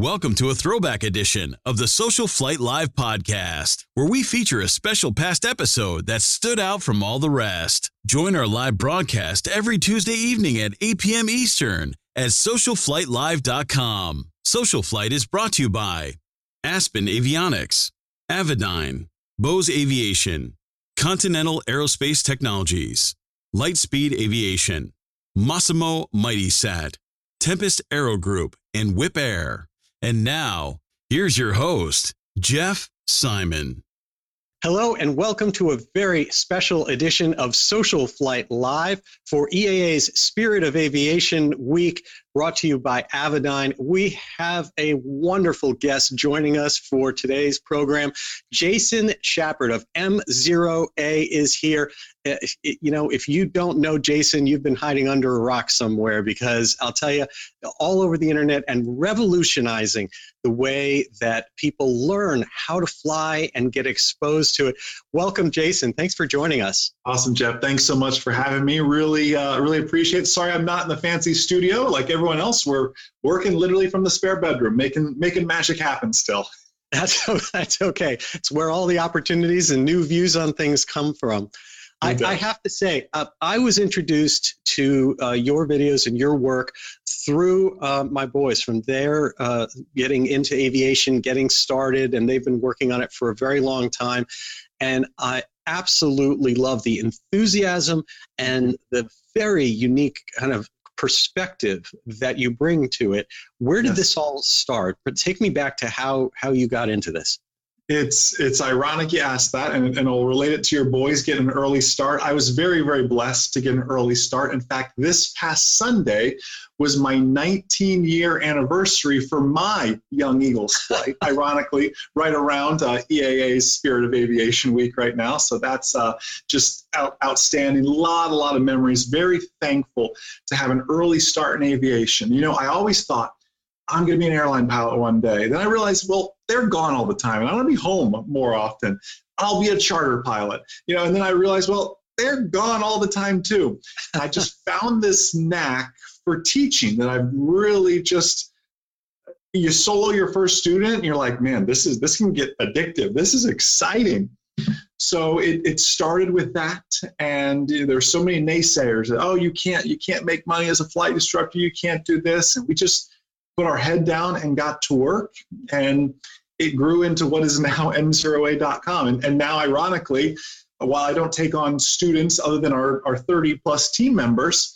Welcome to a throwback edition of the Social Flight Live podcast, where we feature a special past episode that stood out from all the rest. Join our live broadcast every Tuesday evening at 8 p.m. Eastern at socialflightlive.com. Social Flight is brought to you by Aspen Avionics, Avidyne, Bose Aviation, Continental Aerospace Technologies, Lightspeed Aviation, Masimo Mighty Sat, Tempest Aero Group, and Whip Air. And now, here's your host, Jeff Simon. Hello, and welcome to a very special edition of Social Flight Live for EAA's Spirit of Aviation Week, brought to you by Avidyne. We have a wonderful guest joining us for today's program. Jason Schappert of MzeroA is here. Uh, you know, if you don't know Jason, you've been hiding under a rock somewhere because I'll tell you, all over the internet and revolutionizing the way that people learn how to fly and get exposed to it. Welcome, Jason. Thanks for joining us. Awesome, Jeff. Thanks so much for having me. Really, uh, really appreciate it. Sorry I'm not in the fancy studio like everyone else. We're working literally from the spare bedroom, making making magic happen still. That's, that's okay. It's where all the opportunities and new views on things come from. I, I, have to say, uh, I was introduced to uh, your videos and your work through uh, my boys from there uh, getting into aviation, getting started, and they've been working on it for a very long time. And I absolutely love the enthusiasm and the very unique kind of perspective that you bring to it. Where did yes. this all start? But take me back to how how you got into this. It's it's ironic you asked that, and, and I'll relate it to your boys getting an early start. I was very very blessed to get an early start. In fact, this past Sunday was my 19 year anniversary for my Young Eagles flight. ironically, right around uh, EAA's Spirit of Aviation Week right now. So that's uh, just out, outstanding. A lot a lot of memories. Very thankful to have an early start in aviation. You know, I always thought I'm going to be an airline pilot one day. Then I realized, well, they're gone all the time, and I want to be home more often. I'll be a charter pilot, you know. And then I realized, well, they're gone all the time too. And I just found this knack for teaching that I've really just. You solo your first student, and you're like, man, this is this can get addictive. This is exciting. So it, it started with that, and there's so many naysayers that oh, you can't you can't make money as a flight instructor. You can't do this, and we just put our head down and got to work. And it grew into what is now mzeroa.com. And, and now, ironically, while I don't take on students other than our, our 30 plus team members,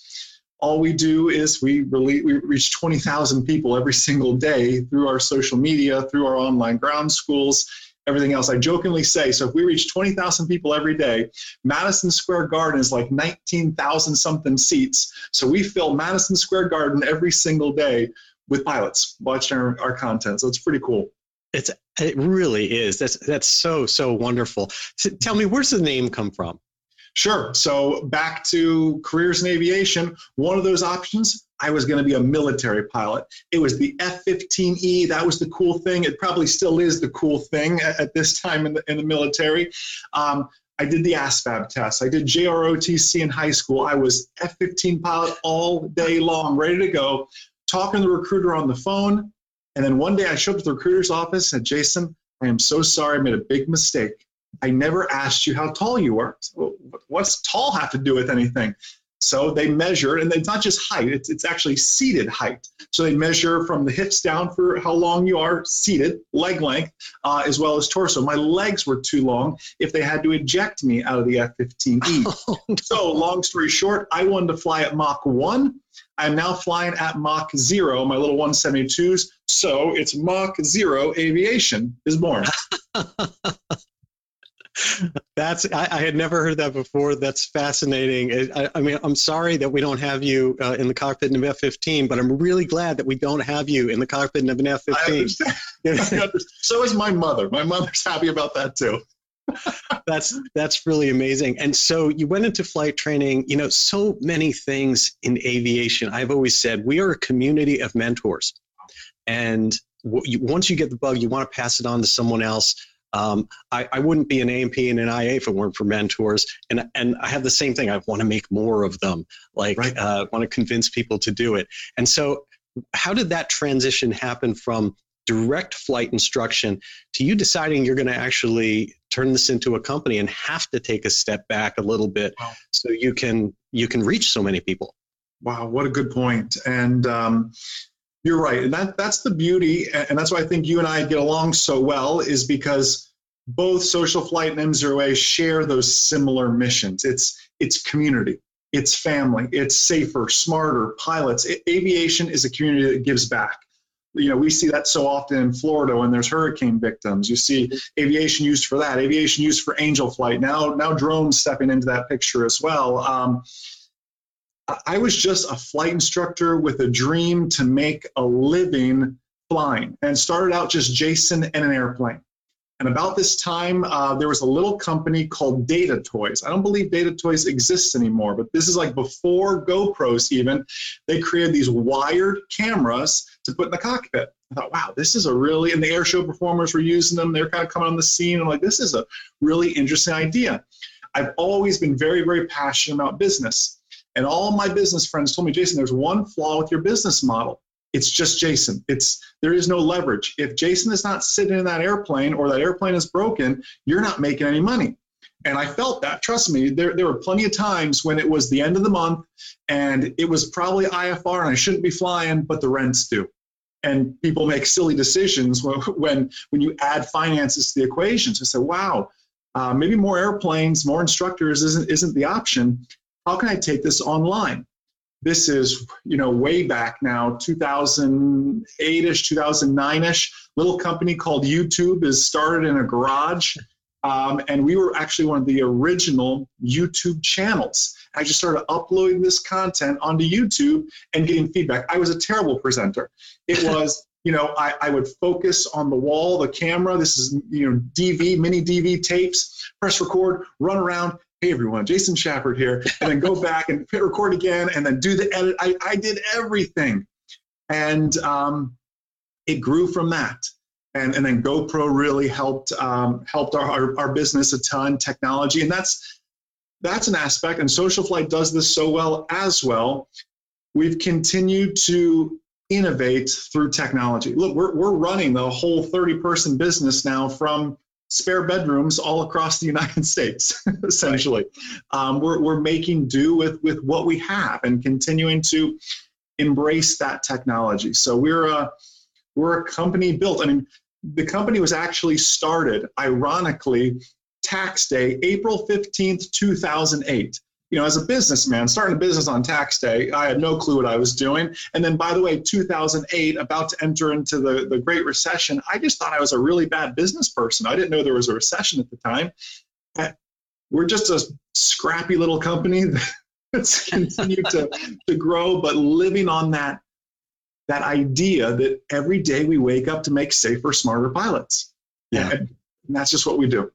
all we do is we, really, we reach 20,000 people every single day through our social media, through our online ground schools, everything else. I jokingly say, so if we reach 20,000 people every day, Madison Square Garden is like 19,000 something seats. So we fill Madison Square Garden every single day with pilots watching our, our content. So it's pretty cool. It's it really is. That's that's so so wonderful. So tell me, where's the name come from? Sure. So back to careers in aviation. One of those options, I was going to be a military pilot. It was the F-15E. That was the cool thing. It probably still is the cool thing at, at this time in the in the military. Um, I did the ASVAB test. I did JROTC in high school. I was F-15 pilot all day long, ready to go talking to the recruiter on the phone. And then one day I showed up at the recruiter's office and said, Jason, I am so sorry. I made a big mistake. I never asked you how tall you were. So what's tall have to do with anything? So they measure, and it's not just height, it's, it's actually seated height. So they measure from the hips down for how long you are seated, leg length, uh, as well as torso. My legs were too long if they had to eject me out of the F 15E. Oh, no. So, long story short, I wanted to fly at Mach 1. I'm now flying at Mach 0, my little 172s. So it's Mach 0 aviation is born. That's I, I, had never heard that before. That's fascinating. I, I mean, I'm sorry that we don't have you uh, in the cockpit of an F-15, but I'm really glad that we don't have you in the cockpit of an F-15. so is my mother. My mother's happy about that too. that's that's really amazing. And so you went into flight training. You know, so many things in aviation. I've always said we are a community of mentors, and once you get the bug, you want to pass it on to someone else. Um, I, I, wouldn't be an A&P and an IA if it weren't for mentors. And, and I have the same thing. I want to make more of them. Like, right. uh, want to convince people to do it. And so, how did that transition happen from direct flight instruction to you deciding you're going to actually turn this into a company and have to take a step back a little bit wow. so you can you can reach so many people wow what a good point and um, you're right. And that that's the beauty and that's why i think you and i get along so well is because both social flight and mzeroa share those similar missions. It's it's community it's family it's safer smarter pilots. Aviation is a community that gives back. You know we see that so often in florida when there's hurricane victims. You see aviation used for that aviation used for angel flight. Now now drones stepping into that picture as well. Um, i was just a flight instructor with a dream to make a living flying and started out just jason and an airplane and about this time, uh, there was a little company called Data Toys. I don't believe Data Toys exists anymore, but this is like before GoPros even. They created these wired cameras to put in the cockpit. I thought, wow, this is a really, and the air show performers were using them. They're kind of coming on the scene. I'm like, this is a really interesting idea. I've always been very, very passionate about business. And all my business friends told me, Jason, there's one flaw with your business model it's just Jason. It's there is no leverage. If Jason is not sitting in that airplane or that airplane is broken, you're not making any money. And I felt that. Trust me, there, there were plenty of times when it was the end of the month and it was probably IFR and I shouldn't be flying, but the rents due. And people make silly decisions when when, when you add finances to the equation. So I said, wow, uh, maybe more airplanes, more instructors isn't isn't the option. How can I take this online? this is you know way back now 2008ish 2009ish little company called youtube is started in a garage um, and we were actually one of the original youtube channels. I just started uploading this content onto youtube and getting feedback. I was a terrible presenter. It was you know I, I would focus on the wall the camera. This is you know dv mini dv tapes press record run around hey everyone, Jason Schappert here, and then go back and hit record again and then do the edit. I, I did everything. And um, it grew from that. And, and then GoPro really helped um, helped our, our, our business a ton, technology. And that's that's an aspect, and Social Flight does this so well as well. We've continued to innovate through technology. Look, we're, we're running the whole 30 person business now from spare bedrooms all across the United States, essentially. Right. Um, we're, we're making do with, with what we have and continuing to embrace that technology. So we're a, we're a company built. I mean, the company was actually started, ironically, tax day, April 15th, 2008 you know, as a businessman, starting a business on tax day, I had no clue what I was doing. And then, by the way, 2008, about to enter into the, the Great Recession, I just thought I was a really bad business person. I didn't know there was a recession at the time. We're just a scrappy little company that's continued to, to grow, but living on that, that idea that every day we wake up to make safer, smarter pilots. Yeah. And, and that's just what we do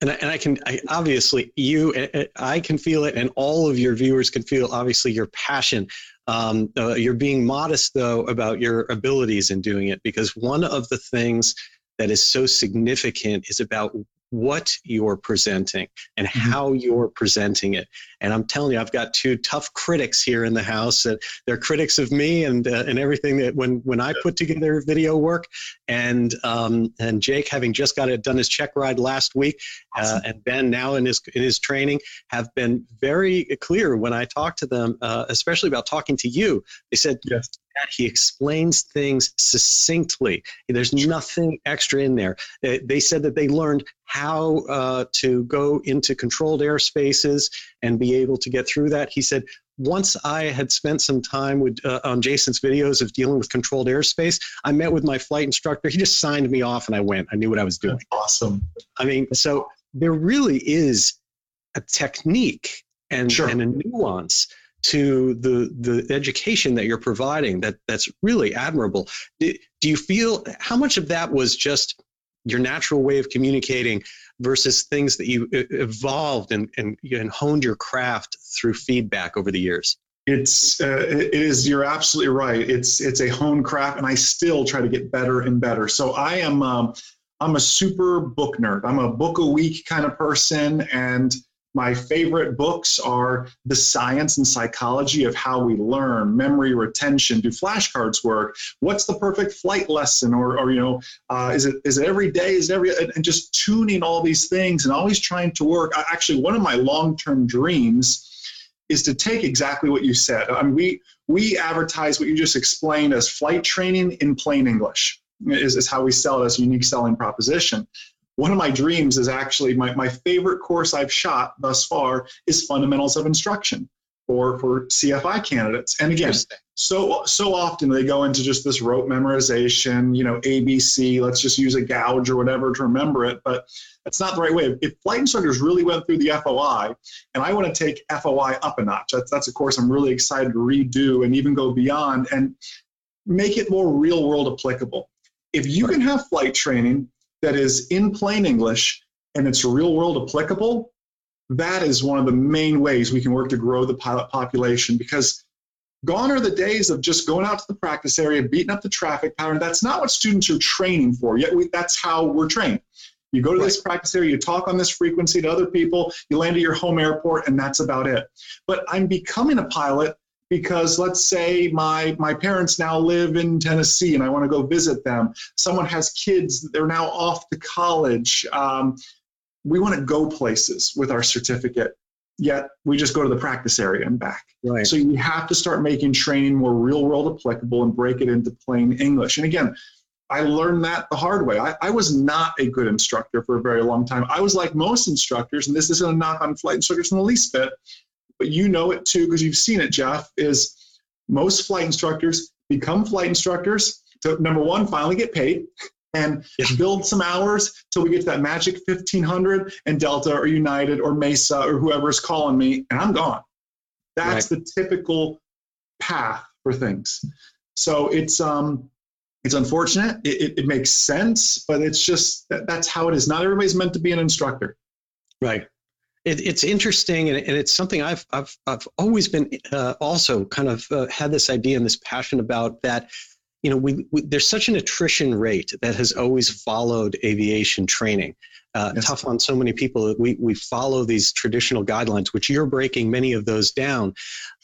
and I, and I can I, obviously you I can feel it, and all of your viewers can feel obviously your passion. Um, uh, you're being modest though about your abilities in doing it because one of the things that is so significant is about what you're presenting and mm-hmm. how you're presenting it. And I'm telling you, I've got two tough critics here in the house. That they're critics of me and uh, and everything that when when I put together video work. And um, and Jake, having just got it done his check ride last week, uh, awesome. uh, and Ben now in his in his training, have been very clear when I talk to them, uh, especially about talking to you. They said, yes he explains things succinctly. There's nothing extra in there. They said that they learned how uh, to go into controlled airspaces and be able to get through that. He said, once I had spent some time with, uh, on Jason's videos of dealing with controlled airspace, I met with my flight instructor. He just signed me off and I went. I knew what I was doing. Awesome. I mean, so there really is a technique and, sure. and a nuance to the the education that you're providing that that's really admirable. Do, do you feel how much of that was just your natural way of communicating versus things that you evolved and, and, and honed your craft through feedback over the years? It's uh, it is you're absolutely right. It's it's a honed craft and i still try to get better and better. So i am um, i'm a super book nerd. I'm a book a week kind of person and My favorite books are The Science and Psychology of How We Learn, Memory Retention, Do Flashcards Work? What's the perfect flight lesson? Or, or you know, uh, is, it, is it every day? Is it every, and just tuning all these things and always trying to work. Actually, one of my long term dreams is to take exactly what you said. I mean, we, we advertise what you just explained as flight training in plain English, is, is how we sell it as a unique selling proposition one of my dreams is actually my, my favorite course I've shot thus far is fundamentals of instruction for, for CFI candidates. And again, so so often they go into just this rote memorization, you know, ABC, let's just use a gouge or whatever to remember it. But that's not the right way. If flight instructors really went through the FOI, and I want to take FOI up a notch, that's, that's a course I'm really excited to redo and even go beyond and make it more real world applicable. If you can have flight training that is in plain English and it's real world applicable, that is one of the main ways we can work to grow the pilot population because gone are the days of just going out to the practice area, beating up the traffic pattern. That's not what students are training for, yet we, that's how we're trained. You go to right. this practice area, you talk on this frequency to other people, you land at your home airport, and that's about it. But I'm becoming a pilot because let's say my my parents now live in Tennessee and I want to go visit them. Someone has kids; they're now off to college. Um, we want to go places with our certificate. Yet we just go to the practice area and back. Right. So you have to start making training more real world applicable and break it into plain English. And again, I learned that the hard way. I, I, was not a good instructor for a very long time. I was like most instructors, and this isn't a knock on flight instructors in the least bit but you know it too because you've seen it, Jeff, is most flight instructors become flight instructors to number one, finally get paid and build some hours till we get to that magic 1500 and Delta or United or Mesa or whoever is calling me and I'm gone. That's right. the typical path for things. So it's um it's unfortunate. It, it, it makes sense, but it's just that, that's how it is. Not everybody's meant to be an instructor. Right it, it's interesting, and, and, it's something I've I've I've always been uh, also kind of uh, had this idea and this passion about that. You know, we, we, there's such an attrition rate that has always followed aviation training. Uh, yes. Tough on so many people that we we follow these traditional guidelines, which you're breaking many of those down.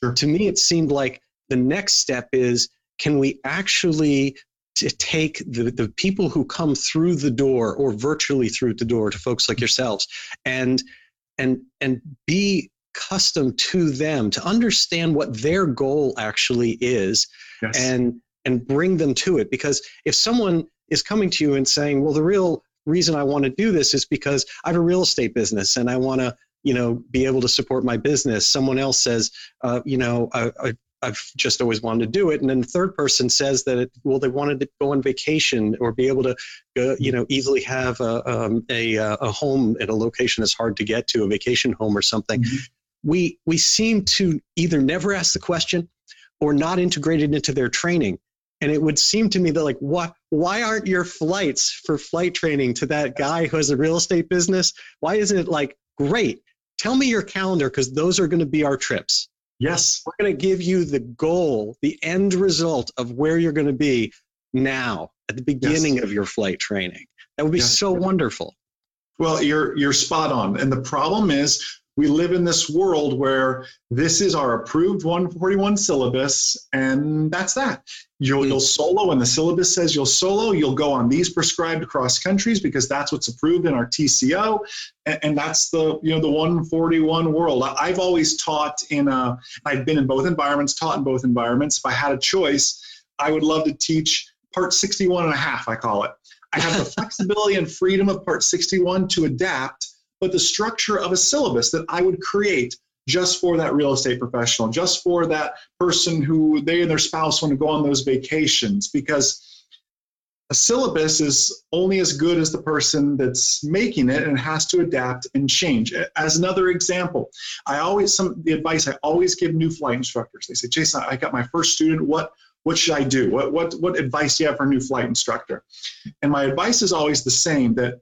Sure. To me, it seemed like the next step is can we actually to take the, the people who come through the door or virtually through the door to folks like yourselves and and and be custom to them to understand what their goal actually is yes. and and bring them to it because if someone is coming to you and saying well the real reason i want to do this is because i have a real estate business and i want to you know be able to support my business someone else says uh, you know I, I, I've just always wanted to do it. And then the third person says that, it, well, they wanted to go on vacation or be able to, you know, easily have a, um, a, a, home at a location that's hard to get to, a vacation home or something. Mm-hmm. We, we seem to either never ask the question or not integrate it into their training. And it would seem to me that like, what, why aren't your flights for flight training to that guy who has a real estate business? Why isn't it like, great, tell me your calendar because those are going to be our trips Yes. We're going to give you the goal, the end result of where you're going to be now at the beginning yes. of your flight training. That would be yes. so wonderful. Well, you're you're spot on. And the problem is we live in this world where this is our approved 141 syllabus and that's that. You'll, hmm. you'll solo and the syllabus says you'll solo. You'll go on these prescribed cross countries because that's what's approved in our tco and, and that's the you know the 141 world. I've always taught in a i've been in both environments taught in both environments. If i had a choice i would love to teach part 61 and a half i call it. I have the flexibility and freedom of part 61 to adapt but the structure of a syllabus that I would create just for that real estate professional, just for that person who they and their spouse want to go on those vacations, because a syllabus is only as good as the person that's making it and has to adapt and change. As another example, I always some the advice I always give new flight instructors. They say, Jason, I got my first student. What what should I do? What what what advice do you have for a new flight instructor? And my advice is always the same that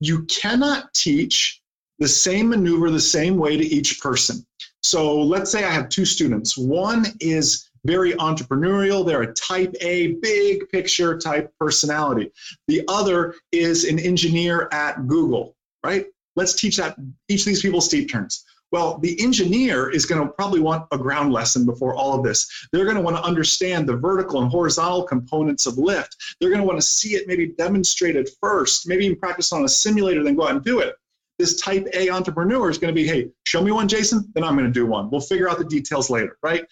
you cannot teach the same maneuver the same way to each person. So let's say I have two students. One is very entrepreneurial, they're a type A, big picture type personality. The other is an engineer at Google, right? let's teach that each of these people steep turns. Well, the engineer is going to probably want a ground lesson before all of this. They're going to want to understand the vertical and horizontal components of lift. They're going to want to see it maybe demonstrated first, maybe even practice on a simulator, then go out and do it. This type A entrepreneur is going to be, hey, show me one, Jason, then I'm going to do one. We'll figure out the details later, right?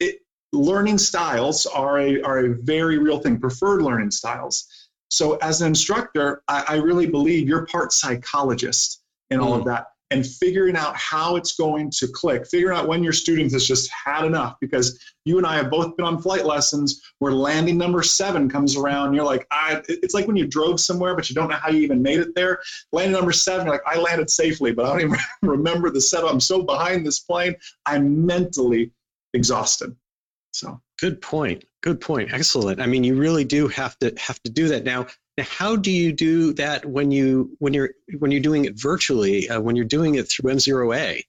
It, learning styles are a, are a very real thing, preferred learning styles. So as an instructor, I, I really believe you're part psychologist in all mm. of that and figuring out how it's going to click, figuring out when your student has just had enough. Because you and I have both been on flight lessons where landing number seven comes around. you're like, I, it's like when you drove somewhere, but you don't know how you even made it there. Landing number seven, you're like, I landed safely, but I don't even remember the setup. I'm so behind this plane, I'm mentally exhausted. So good point. Good point. Excellent. I mean, you really do have to have to do that now. How do you do that when you when you're when you're doing it virtually? Uh, when you're doing it through MzeroA?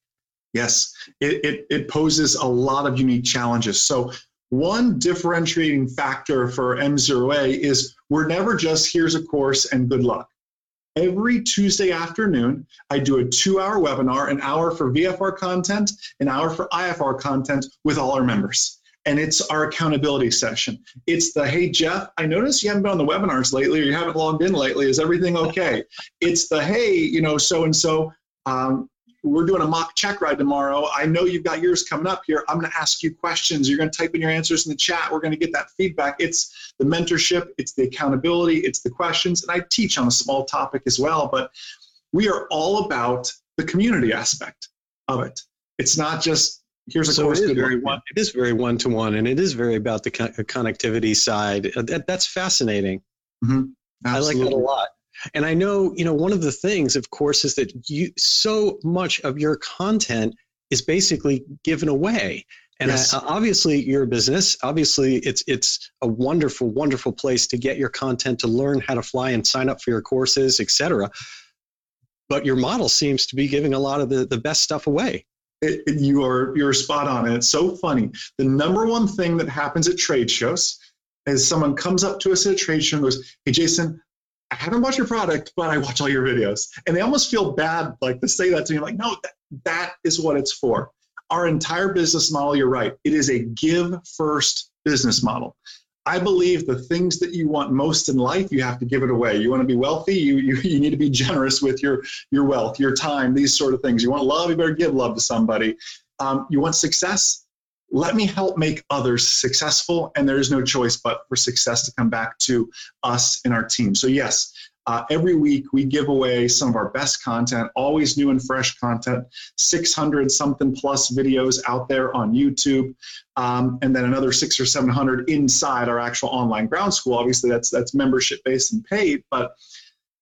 Yes, it, it, it poses a lot of unique challenges. So one differentiating factor for MzeroA is we're never just here's a course and good luck. Every Tuesday afternoon, I do a two hour webinar, an hour for VFR content, an hour for IFR content with all our members and it's our accountability session. It's the hey Jeff, I noticed you haven't been on the webinars lately, or you haven't logged in lately. Is everything okay? it's the hey, you know, so and so. we're doing a mock check ride tomorrow. I know you've got yours coming up here. I'm going to ask you questions. You're going to type in your answers in the chat. We're going to get that feedback. It's the mentorship, it's the accountability, it's the questions, and I teach on a small topic as well. But we are all about the community aspect of it. It's not just here's a so course. It is, very one, it is very one to one, and it is very about the co- connectivity side. Uh, that, that's fascinating. Mm-hmm. I like that a lot. And I know, you know, one of the things, of course, is that you so much of your content is basically given away. And yes. I, obviously, you're a business. Obviously, it's it's a wonderful, wonderful place to get your content, to learn how to fly and sign up for your courses, etc. But your model seems to be giving a lot of the, the best stuff away. It, it, you are you're spot on, and it's so funny. The number one thing that happens at trade shows is someone comes up to us at a trade show and goes, "Hey, Jason." I haven't bought your product, but I watch all your videos. And they almost feel bad like to say that to me. like, no, that, that is what it's for. Our entire business model, you're right. It is a give first business model. I believe the things that you want most in life, you have to give it away. You want to be wealthy, you, you, you need to be generous with your, your wealth, your time, these sort of things. You want love, you better give love to somebody. Um, you want success, let me help make others successful. And there is no choice but for success to come back to us and our team. So, yes, uh, every week, we give away some of our best content, always new and fresh content, 600 something plus videos out there on YouTube, um, and then another six or 700 inside our actual online ground school. Obviously, that's that's membership based and paid, but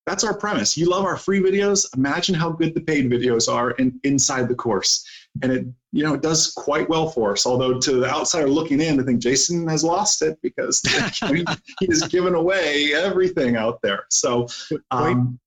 that's our premise. You love our free videos. Imagine how good the paid videos are in, inside the course. And it, you know, it does quite well for us. Although to the outsider looking in, I think Jason has lost it because he has given away everything out there. So um,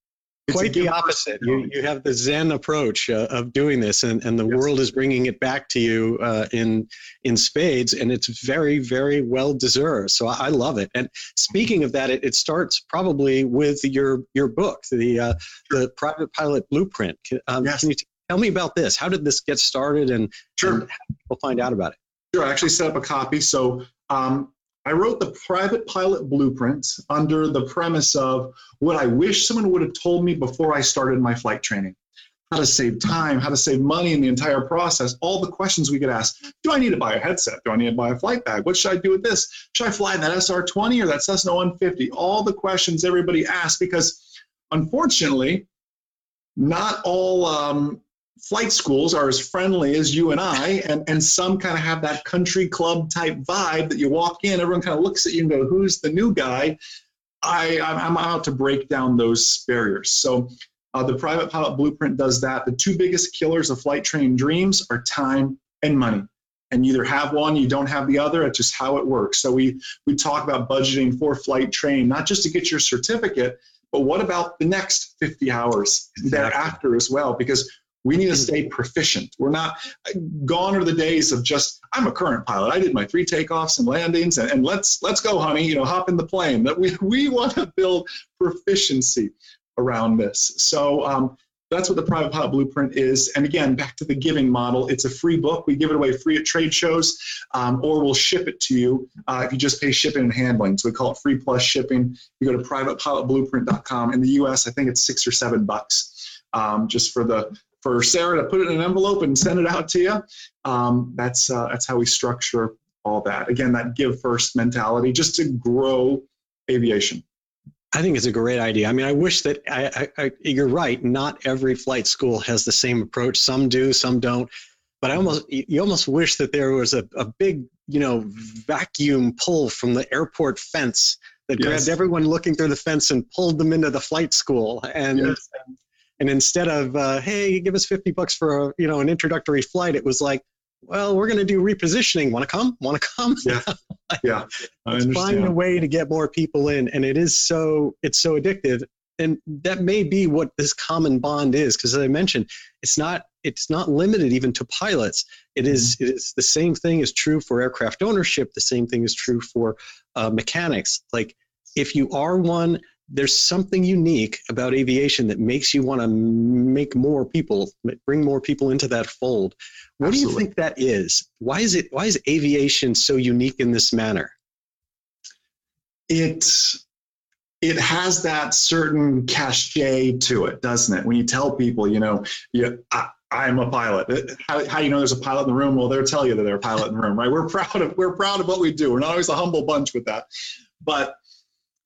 quite the opposite. You, you have the Zen approach uh, of doing this, and, and the yes. world is bringing it back to you uh, in in spades, and it's very, very well deserved. So I, I love it. And speaking of that, it, it starts probably with your your book, the uh, the Private Pilot Blueprint. Um, yes. Can you t- tell me about this? How did this get started, and, sure. and people find out about it? Sure. I actually set up a copy. So um, I wrote the private pilot blueprint under the premise of what I wish someone would have told me before I started my flight training. How to save time, how to save money in the entire process, all the questions we could ask. Do I need to buy a headset? Do I need to buy a flight bag? What should I do with this? Should I fly in that SR 20 or that Cessna 150? All the questions everybody asks because unfortunately, not all um, flight schools are as friendly as you and I, and, and some kind of have that country club type vibe that you walk in, everyone kind of looks at you and go, who's the new guy? I, I'm out to break down those barriers. So uh, the private pilot blueprint does that. The two biggest killers of flight training dreams are time and money. And you either have one, you don't have the other. It's just how it works. So we we talk about budgeting for flight training, not just to get your certificate, but what about the next 50 hours exactly. thereafter as well? Because we need to stay proficient. We're not gone are the days of just I'm a current pilot. I did my three takeoffs and landings, and, and let's let's go, honey. You know, hop in the plane. That we we want to build proficiency around this. So um, that's what the private pilot blueprint is. And again, back to the giving model, it's a free book. We give it away free at trade shows, um, or we'll ship it to you uh, if you just pay shipping and handling. So we call it free plus shipping. You go to privatepilotblueprint.com. In the U.S., I think it's six or seven bucks um, just for the for Sarah to put it in an envelope and send it out to you. Um, that's uh, that's how we structure all that. Again, that give first mentality, just to grow aviation. I think it's a great idea. I mean, I wish that I, I, I, you're right. Not every flight school has the same approach. Some do, some don't. But I almost, you almost wish that there was a, a big, you know, vacuum pull from the airport fence that yes. grabbed everyone looking through the fence and pulled them into the flight school. And yes. and instead of, uh, hey, give us fifty bucks for a, you know, an introductory flight, it was like, well, we're going to do repositioning. Want to come? Want to come? Yeah, yeah. Let's find a way to get more people in, and it is so it's so addictive, and that may be what this common bond is. Because as I mentioned, it's not it's not limited even to pilots. It is, mm-hmm. it is the same thing is true for aircraft ownership. The same thing is true for uh, mechanics. Like if you are one there's something unique about aviation that makes you want to make more people bring more people into that fold what Absolutely. do you think that is why is it why is aviation so unique in this manner it it has that certain cachet to it doesn't it when you tell people you know you, I, I'm a pilot. Uh, how, how you know there's a pilot in the room? Well, they'll tell you that they're a pilot in the room, right? We're proud of we're proud of what we do. We're not always a humble bunch with that, but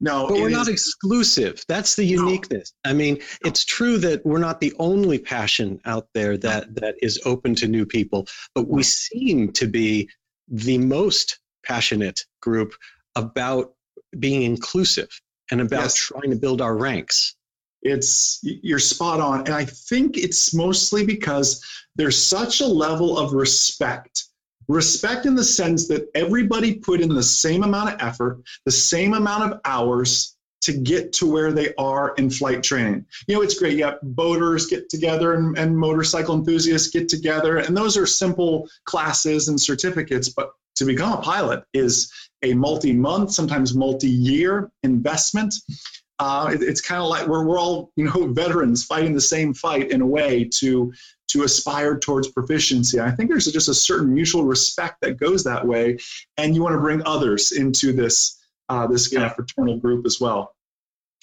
no, but we're is, not exclusive. That's the uniqueness. No. I mean, it's true that we're not the only passion out there that that is open to new people, but we seem to be the most passionate group about being inclusive and about yes. trying to build our ranks. It's you're spot on, and I think it's mostly because there's such a level of respect Respect in the sense that everybody put in the same amount of effort, the same amount of hours to get to where they are in flight training. You know, it's great. Yeah, boaters get together and, and motorcycle enthusiasts get together, and those are simple classes and certificates. But to become a pilot is a multi month, sometimes multi year investment. Uh, it, it's kind of like we're, we're all you know veterans fighting the same fight in a way to to aspire towards proficiency. I think there's just a certain mutual respect that goes that way, and you want to bring others into this uh, this kind of fraternal group as well.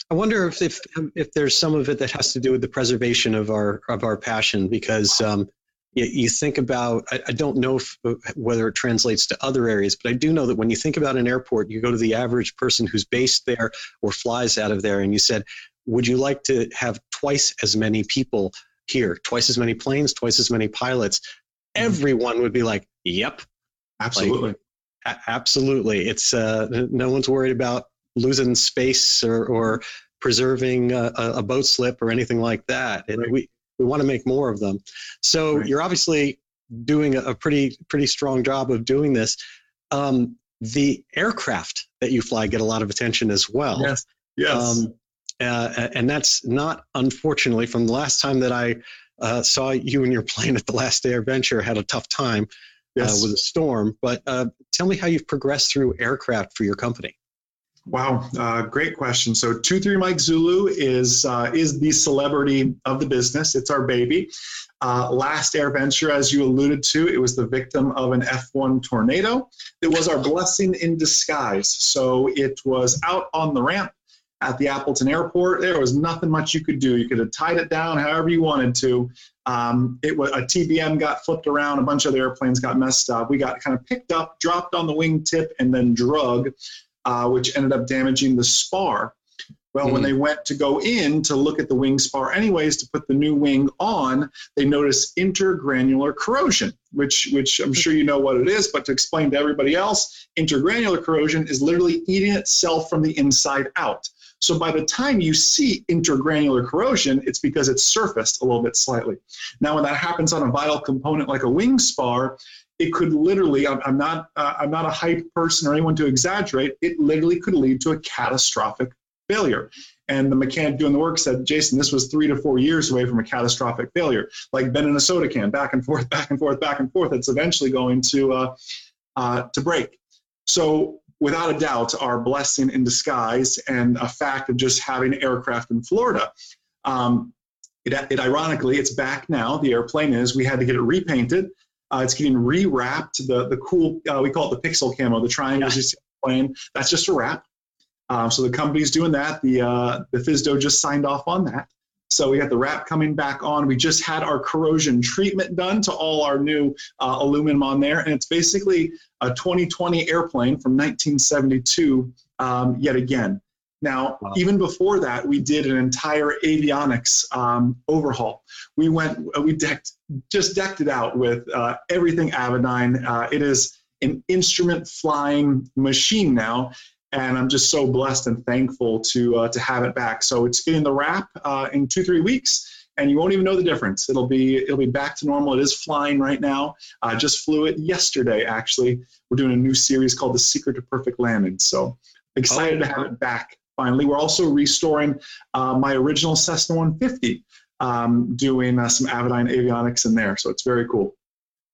I wonder if, if if there's some of it that has to do with the preservation of our of our passion because um, you, you, think about I, I don't know if, whether it translates to other areas, but I do know that when you think about an airport, you go to the average person who's based there or flies out of there, and you said, "Would you like to have twice as many people here, twice as many planes, twice as many pilots, mm-hmm. everyone would be like, "Yep, absolutely, like, a- absolutely." It's uh, no one's worried about losing space or, or preserving a, a, boat slip or anything like that. And right. we we want to make more of them. So right. you're obviously doing a, a, pretty pretty strong job of doing this. Um, the aircraft that you fly get a lot of attention as well. Yes. Yes. Um, uh, and that's not, unfortunately, from the last time that I uh, saw you and your plane at the last AirVenture, had a tough time uh, yes. with a storm. But uh, tell me how you've progressed through aircraft for your company. Wow, uh, great question. So, two three Mike Zulu is uh, is the celebrity of the business. It's our baby. Uh, last AirVenture, as you alluded to, it was the victim of an F1 tornado. It was our blessing in disguise. So it was out on the ramp at the Appleton airport. There was nothing much you could do. You could have tied it down however you wanted to. Um, it was a TBM got flipped around. A bunch of the airplanes got messed up. We got kind of picked up, dropped on the wingtip, and then drug, uh, which ended up damaging the spar. Well, when hmm. they went to go in to look at the wing spar, anyways, to put the new wing on, they noticed intergranular corrosion, which which I'm sure you know what it is. But to explain to everybody else, intergranular corrosion is literally eating itself from the inside out. So by the time you see intergranular corrosion, it's because it's surfaced a little bit slightly. Now, when that happens on a vital component like a wing spar, it could literally, I'm, I'm not, uh, I'm not a hype person or anyone to exaggerate, it literally could lead to a catastrophic failure. And the mechanic doing the work said, Jason, this was three to four years away from a catastrophic failure, like bending a soda can back and forth, back and forth, back and forth. It's eventually going to uh, uh, to break. So without a doubt, our blessing in disguise and a fact of just having aircraft in Florida. Um, It, it ironically, it's back now. The airplane is. We had to get it repainted. Uh, it's getting rewrapped. The the cool uh, we call it the pixel camo. The triangles yeah. you see plane. That's just a wrap. Um, so the company's doing that. The uh, the FSDO just signed off on that. So we got the wrap coming back on. We just had our corrosion treatment done to all our new uh, aluminum on there, and it's basically a 2020 airplane from 1972 um, yet again. Now, wow. even before that, we did an entire avionics um, overhaul. We went, uh, we decked, just decked it out with uh, everything Avidyne. Uh, it is an instrument flying machine now, and I'm just so blessed and thankful to uh, to have it back. So it's getting the wrap uh, in two three weeks, and you won't even know the difference. It'll be it'll be back to normal. It is flying right now. I uh, just flew it yesterday. Actually, we're doing a new series called The Secret to Perfect Landing. So excited oh. to have it back. Finally, we're also restoring uh, my original Cessna 150, um, doing uh, some Avidyne avionics in there. So it's very cool.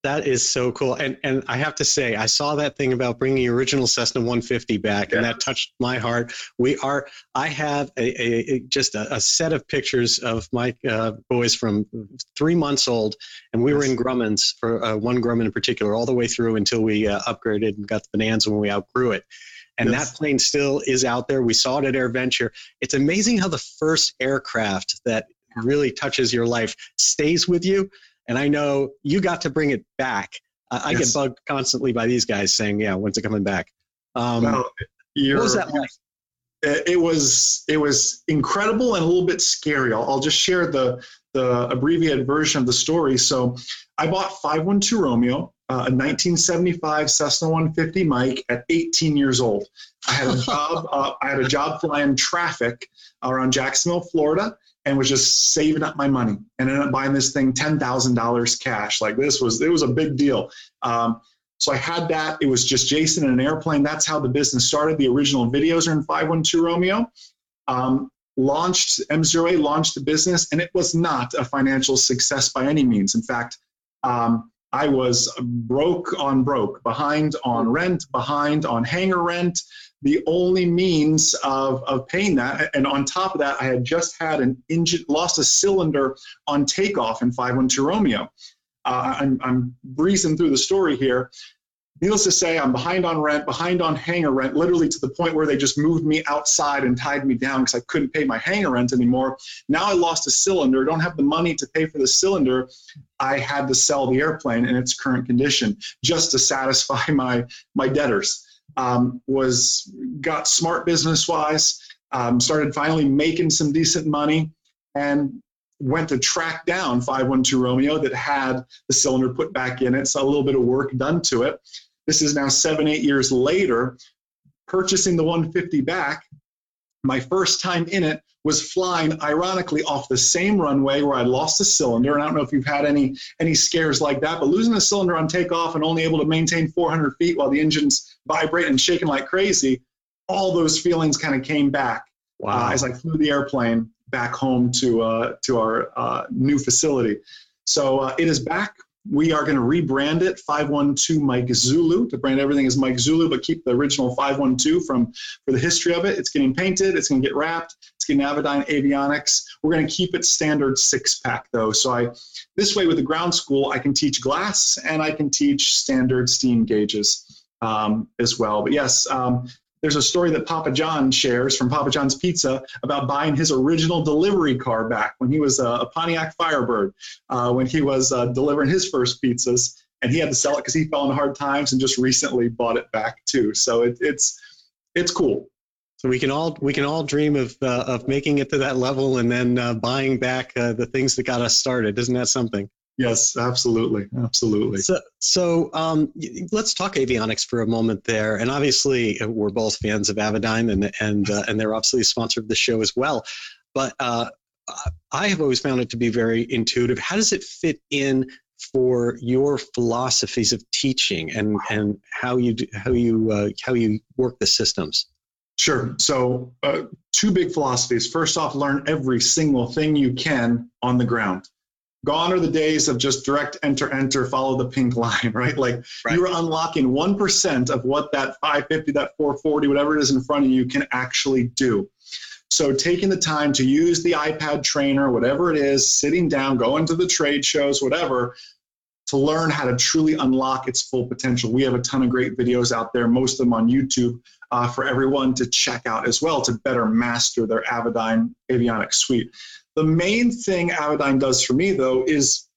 That is so cool. And and I have to say, I saw that thing about bringing the original Cessna 150 back, yeah. and that touched my heart. We are, I have a, a just a, a, set of pictures of my uh, boys from three months old, and we yes. were in Grumman's for uh, one Grumman in particular, all the way through until we uh, upgraded and got the Bonanza when we outgrew it. And yes. that plane still is out there. We saw it at AirVenture. It's amazing how the first aircraft that really touches your life stays with you and I know you got to bring it back. Uh, I get bugged constantly by these guys saying, "Yeah, when's it coming back?" Um, well, what was that like? It was it was incredible and a little bit scary. I'll, I'll just share the the abbreviated version of the story. So, I bought 512 Romeo, uh, a 1975 Cessna 150 Mike at 18 years old. I had a job. Uh, I had a job flying traffic around Jacksonville, Florida, and was just saving up my money and ended up buying this thing $10,000 cash. Like this was, it was a big deal. Um, so I had that. It was just Jason in an airplane. That's how the business started. The original videos are in 512 Romeo. Um, launched MzeroA, launched the business, and it was not a financial success by any means. In fact, um, I was broke on broke, behind on rent, behind on hangar rent, the only means of, of paying that. And on top of that, I had just had an engine, lost a cylinder on takeoff in 512 Romeo. Uh, I'm, I'm breezing through the story here. Needless to say, I'm behind on rent, behind on hangar rent, literally to the point where they just moved me outside and tied me down because I couldn't pay my hangar rent anymore. Now I lost a cylinder, don't have the money to pay for the cylinder. I had to sell the airplane in its current condition just to satisfy my, my debtors um, was got smart business wise, um, started finally making some decent money, and went to track down 512 Romeo that had the cylinder put back in it. So a little bit of work done to it. This is now seven, eight years later, purchasing the 150 back. My first time in it was flying ironically off the same runway where I lost a cylinder. And I don't know if you've had any any scares like that, but losing a cylinder on takeoff and only able to maintain 400 feet while the engine's vibrating and shaking like crazy, all those feelings kind of came back uh, wow. uh, as I flew the airplane back home to uh, to our uh, new facility. So uh, it is back we are going to rebrand it 512 Mike Zulu to brand everything as Mike Zulu, but keep the original 512 from for the history of it. It's getting painted, it's going to get wrapped, it's getting Avidyne avionics. We're going to keep it standard six pack though. So I this way with the ground school, I can teach glass and I can teach standard steam gauges um, as well. But yes, um, there's a story that Papa John shares from Papa John's Pizza about buying his original delivery car back when he was a, a Pontiac Firebird, uh, when he was uh, delivering his first pizzas, and he had to sell it because he fell in hard times and just recently bought it back too. So it, it's it's cool. So we can all we can all dream of uh, of making it to that level and then uh, buying back uh, the things that got us started. Isn't that something? Yes, absolutely, absolutely. So, so um, let's talk avionics for a moment there. And obviously, uh, we're both fans of Avidyne, and and uh, and they're obviously a sponsor of the show as well. But uh, I have always found it to be very intuitive. How does it fit in for your philosophies of teaching and and how you do, how you uh, how you work the systems? Sure. So, uh, two big philosophies. First off, learn every single thing you can on the ground gone are the days of just direct enter enter follow the pink line right like right. you're unlocking 1% of what that 550 that 440 whatever it is in front of you can actually do So taking the time to use the iPad trainer, whatever it is, sitting down, going to the trade shows, whatever, to learn how to truly unlock its full potential. We have a ton of great videos out there, most of them on YouTube, uh, for everyone to check out as well to better master their Avidyne avionics suite. The main thing Avidyne does for me, though, is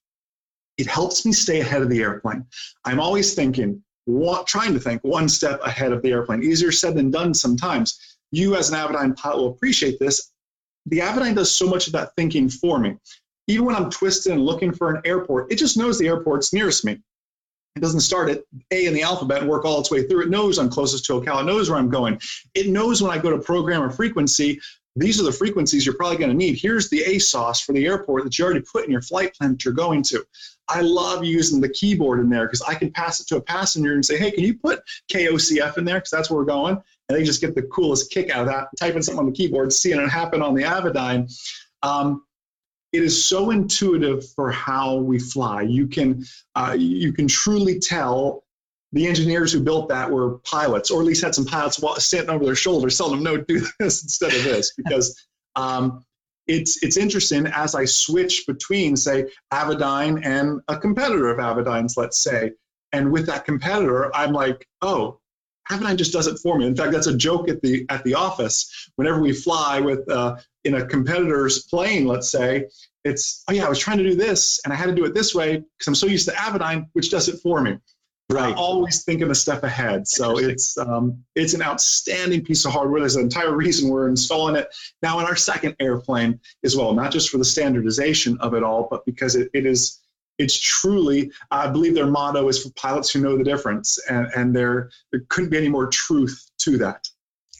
it helps me stay ahead of the airplane. I'm always thinking, trying to think one step ahead of the airplane. Easier said than done sometimes you as an Avidyne pilot will appreciate this. The Avidyne does so much of that thinking for me. Even when I'm twisted and looking for an airport, it just knows the airport's nearest me. It doesn't start at A in the alphabet and work all its way through. It knows I'm closest to Ocala. It knows where I'm going. It knows when I go to program a frequency, these are the frequencies you're probably going to need. Here's the ASOS for the airport that you already put in your flight plan that you're going to. I love using the keyboard in there because I can pass it to a passenger and say, hey, can you put KOCF in there? Because that's where we're going and they just get the coolest kick out of that, typing something on the keyboard, seeing it happen on the Avidyne. Um, it is so intuitive for how we fly. You can uh, you can truly tell the engineers who built that were pilots, or at least had some pilots sitting over their shoulders telling them, "No, do this instead of this," because um, it's it's interesting as I switch between, say, Avidyne and a competitor of Avidyne's, let's say, and with that competitor, I'm like, "Oh, Avidyne just does it for me. In fact, that's a joke at the at the office. Whenever we fly with uh, in a competitor's plane, let's say, it's oh yeah, I was trying to do this and I had to do it this way because I'm so used to Avidyne, which does it for me. Right. I'm always thinking a step ahead. So it's um, it's an outstanding piece of hardware. There's an entire reason we're installing it now in our second airplane as well, not just for the standardization of it all, but because it, it is it's truly, I believe their motto is for pilots who know the difference, and, and there, there couldn't be any more truth to that.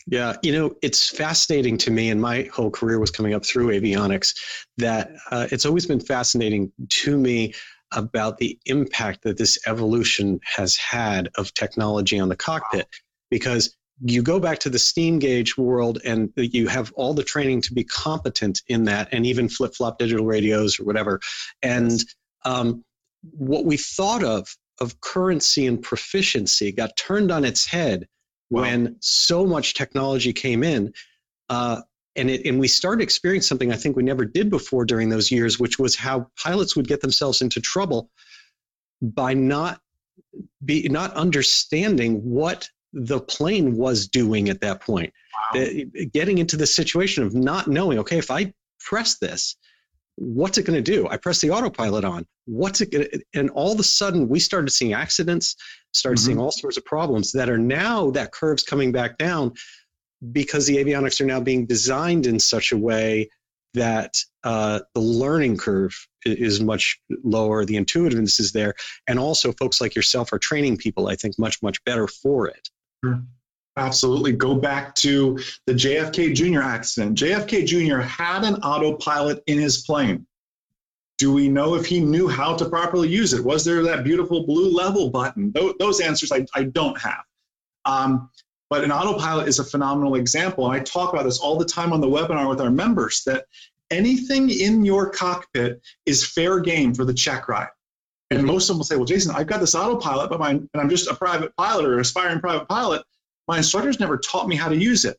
Yeah, you know, it's fascinating to me, and my whole career was coming up through avionics, that uh, it's always been fascinating to me about the impact that this evolution has had of technology on the cockpit. Because you go back to the steam gauge world and you have all the training to be competent in that, and even flip flop digital radios or whatever. And um, what we thought of of currency and proficiency got turned on its head wow. when so much technology came in. Uh, and, it, and we started experiencing something I think we never did before during those years, which was how pilots would get themselves into trouble by not be not understanding what the plane was doing at that point. Wow. getting into the situation of not knowing, okay, if I press this, what's it going to do? I press the autopilot on. What's it going to? And all of a sudden, we started seeing accidents, started mm-hmm. seeing all sorts of problems that are now that curve's coming back down because the avionics are now being designed in such a way that uh, the learning curve is much lower, the intuitiveness is there, and also folks like yourself are training people, I think, much much better for it. Sure. Absolutely. Go back to the JFK Jr. accident. JFK Jr. had an autopilot in his plane. Do we know if he knew how to properly use it? Was there that beautiful blue level button? Those, answers I, I don't have. Um, but an autopilot is a phenomenal example. And I talk about this all the time on the webinar with our members that anything in your cockpit is fair game for the check ride. And most of them will say, well, Jason, I've got this autopilot, but my, and I'm just a private pilot or aspiring private pilot my instructors never taught me how to use it.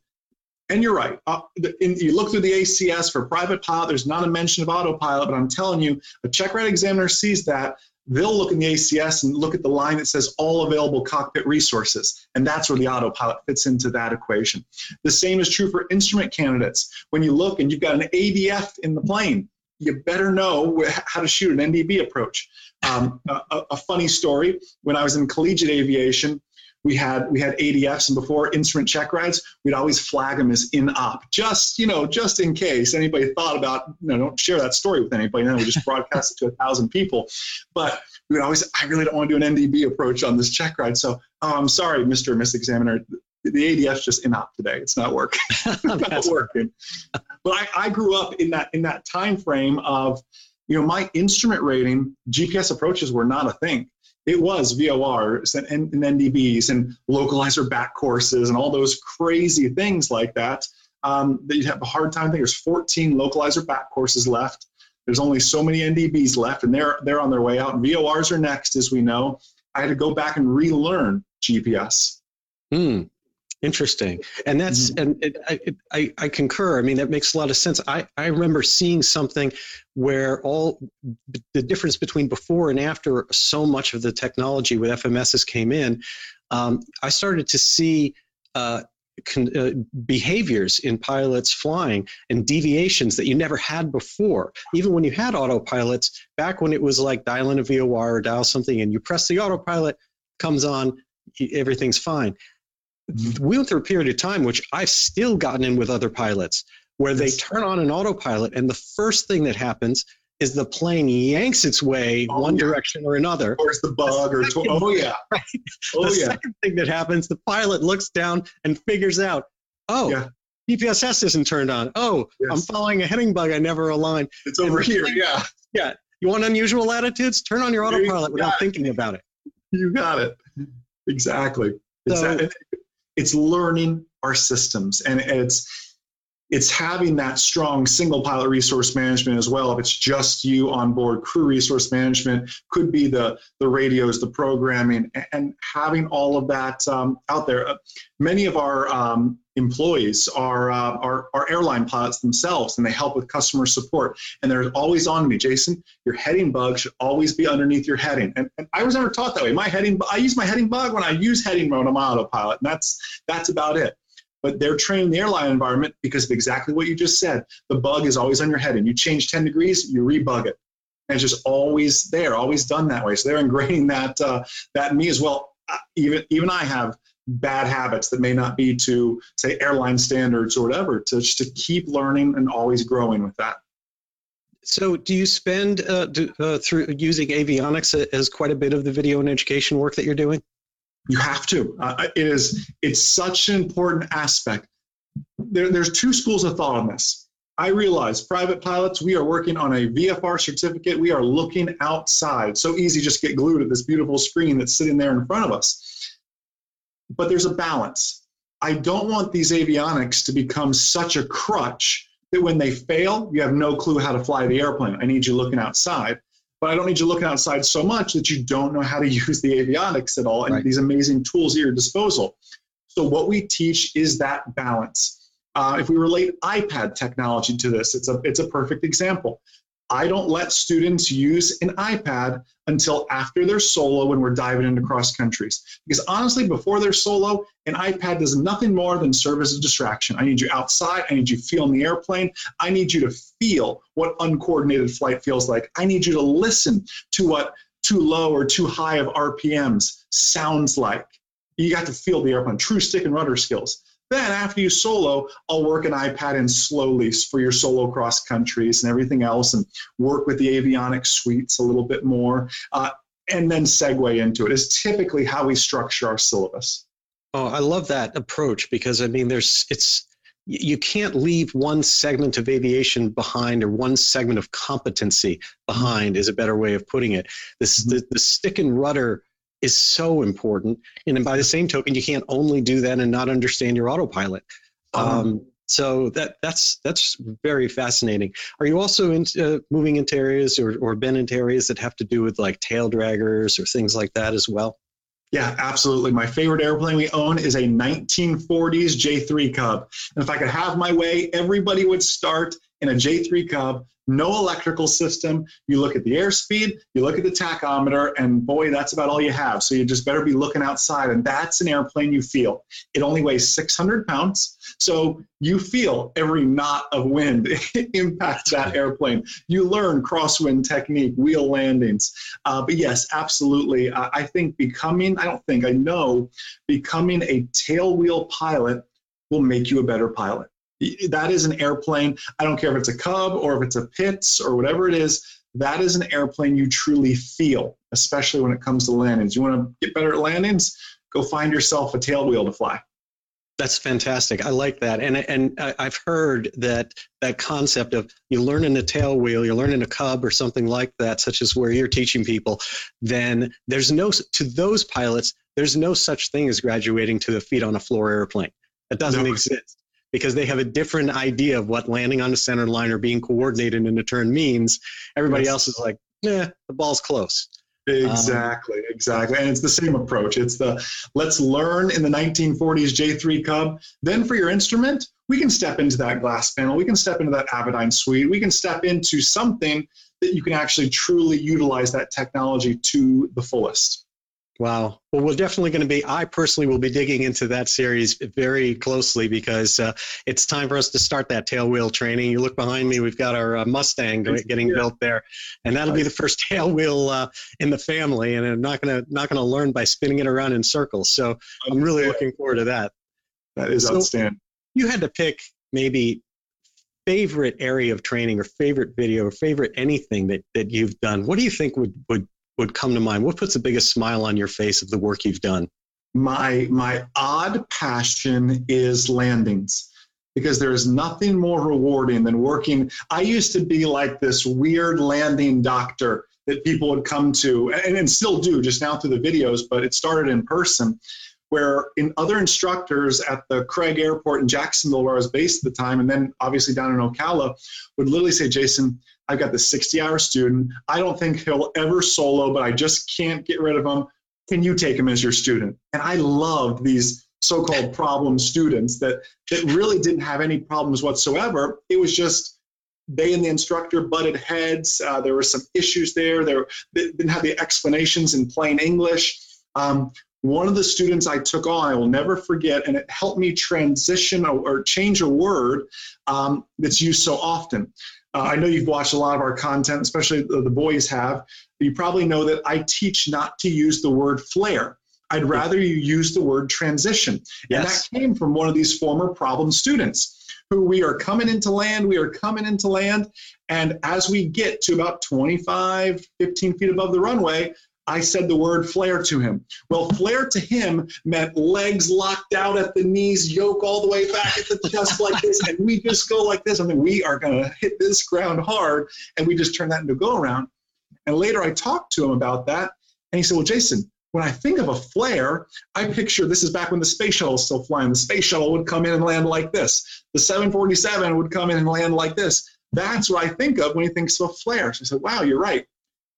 And you're right. Uh, in, you look through the ACS for private pilot, there's not a mention of autopilot, but I'm telling you, a check ride examiner sees that. They'll look in the ACS and look at the line that says all available cockpit resources. And that's where the autopilot fits into that equation. The same is true for instrument candidates. When you look and you've got an ADF in the plane, you better know how to shoot an NDB approach. Um, a, a funny story when I was in collegiate aviation, we had we had ADFs and before instrument check rides, we'd always flag them as in op, just you know, just in case anybody thought about, you know, don't share that story with anybody. And then we just broadcast it to a thousand people. But we would always, I really don't want to do an NDB approach on this check ride. So, oh, I'm sorry, Mr. or Miss Examiner, the ADF's just in op today. It's not working. it's not working. But I, I grew up in that in that time frame of, you know, my instrument rating, GPS approaches were not a thing it was VORs and, and, and, NDBs and localizer back courses and all those crazy things like that um, that you'd have a hard time. There's 14 localizer back courses left. There's only so many NDBs left, and they're they're on their way out. VORs are next, as we know. I had to go back and relearn GPS. Hmm. Interesting, and that's mm-hmm. and it, I, I I concur. I mean, that makes a lot of sense. I I remember seeing something where all the difference between before and after so much of the technology with FMSs came in. Um, I started to see. Uh, Con, uh, behaviors in pilots flying and deviations that you never had before. Even when you had autopilots, back when it was like dial in a VOR or dial something and you press the autopilot, comes on, everything's fine we went through a period of time which I've still gotten in with other pilots where they turn on an autopilot and the first thing that happens is the plane yanks its way oh, one yeah. direction or another. Or it's the bug the or second, oh yeah. Right? Oh, the yeah. second thing that happens, the pilot looks down and figures out, oh, yeah. Isn't turned on. Oh, yes. I'm following a heading bug I never aligned. It's over here, thing, yeah. Yeah. You want unusual attitudes? Turn on your autopilot without it. thinking about it. You got it. Exactly. So, it's learning our systems. And it's it's having that strong single pilot resource management as well. If it's just you on board crew resource management could be the the radios the programming and having all of that um, out there. Uh, many of our um, employees are, uh, are are airline pilots themselves and they help with customer support. And they're always on me jason your heading bug should always be underneath your heading. And, and i was never taught that way. My heading i use my heading bug when i use heading mode on my autopilot and that's that's about it but they're trained in the airline environment because of exactly what you just said. The bug is always on your head, and you change 10 degrees, you rebug it. And it's just always there, always done that way. So they're ingraining that uh, that in me as well. Even even I have bad habits that may not be to say airline standards or whatever. To just to keep learning and always growing with that. So, do you spend uh, do, uh, through using avionics as quite a bit of the video and education work that you're doing? You have to. Uh, it is. It's such an important aspect. There, there's two schools of thought on this. I realize private pilots, we are working on a VFR certificate. We are looking outside. So easy, just get glued at this beautiful screen that's sitting there in front of us. But there's a balance. I don't want these avionics to become such a crutch that when they fail, you have no clue how to fly the airplane. I need you looking outside but I don't need you looking outside so much that you don't know how to use the avionics at all and right. these amazing tools at your disposal. So, what we teach is that balance. Uh, if we relate iPad technology to this, it's a, it's a perfect example. I don't let students use an iPad until after their solo when we're diving into cross countries. Because honestly, before their solo, an iPad does nothing more than serve as a distraction. I need you outside. I need you feeling the airplane. I need you to feel what uncoordinated flight feels like. I need you to listen to what too low or too high of RPMs sounds like. You got to feel the airplane, true stick and rudder skills. Then after you solo, I'll work an iPad in slowly for your solo cross countries and everything else and work with the avionics suites a little bit more uh, and then segue into it is typically how we structure our syllabus. Oh, I love that approach because I mean, there's, it's, you can't leave one segment of aviation behind or one segment of competency behind is a better way of putting it. This, mm-hmm. the, the stick and rudder is so important. And by the same token, you can't only do that and not understand your autopilot. Uh-huh. Um, so that that's that's very fascinating. Are you also in, uh, moving into areas or, or been into areas that have to do with like tail draggers or things like that as well? Yeah, absolutely. My favorite airplane we own is a 1940s J3 Cub. And if I could have my way, everybody would start in a J3 Cub no electrical system. You look at the airspeed, you look at the tachometer, and boy, that's about all you have. So you just better be looking outside. And that's an airplane you feel. It only weighs 600 pounds. So you feel every knot of wind impact that airplane. You learn crosswind technique, wheel landings. Uh, but yes, absolutely. I, I think becoming, I don't think, I know, becoming a tailwheel pilot will make you a better pilot that is an airplane. I don't care if it's a Cub or if it's a Pitts or whatever it is. That is an airplane you truly feel, especially when it comes to landings. You want to get better at landings? Go find yourself a tail wheel to fly. That's fantastic. I like that, and and I've heard that that concept of you learn in a tail wheel, you learn in a cub or something like that, such as where you're teaching people. Then there's no to those pilots. There's no such thing as graduating to the feet on a floor airplane. That doesn't no. exist because they have a different idea of what landing on the center line or being coordinated in a turn means. Everybody yes. else is like, yeah, the ball's close. Exactly, um, exactly. And it's the same approach. It's the let's learn in the 1940s J3 Cub. Then for your instrument, we can step into that glass panel. We can step into that Avidyne suite. We can step into something that you can actually truly utilize that technology to the fullest. Wow. Well, we're definitely going to be, I personally will be digging into that series very closely because uh, it's time for us to start that tail wheel training. You look behind me, we've got our uh, Mustang getting yeah. built there, and that'll be the first tail wheel uh, in the family. And I'm not going to not going to learn by spinning it around in circles. So I'm really looking forward to that. That is so outstanding. You had to pick maybe favorite area of training or favorite video or favorite anything that, that you've done. What do you think would, would would come to mind? What puts the biggest smile on your face of the work you've done? My my odd passion is landings because there is nothing more rewarding than working. I used to be like this weird landing doctor that people would come to and, and still do just now through the videos, but it started in person where in other instructors at the Craig Airport in Jacksonville, where I was based at the time, and then obviously down in Ocala, would literally say, Jason, I've got the 60 hour student. I don't think he'll ever solo, but I just can't get rid of him. Can you take him as your student? And I loved these so-called problem students that that really didn't have any problems whatsoever. It was just they and the instructor butted heads. Uh, there were some issues there. There they didn't have the explanations in plain English. Um, one of the students I took on, I will never forget, and it helped me transition or, or change a word um, that's used so often. Uh, I know you've watched a lot of our content, especially the, the boys have. You probably know that I teach not to use the word flare. I'd rather you use the word transition. Yes. And that came from one of these former problem students who we are coming into land, we are coming into land. And as we get to about 25, 15 feet above the runway, I said the word flare to him. Well, flare to him meant legs locked out at the knees, yoke all the way back at the chest like this, and we just go like this. I mean, we are going to hit this ground hard, and we just turn that into a go around. And later I talked to him about that, and he said, Well, Jason, when I think of a flare, I picture this is back when the space shuttle was still flying. The space shuttle would come in and land like this. The 747 would come in and land like this. That's what I think of when he thinks of a flare. So I said, Wow, you're right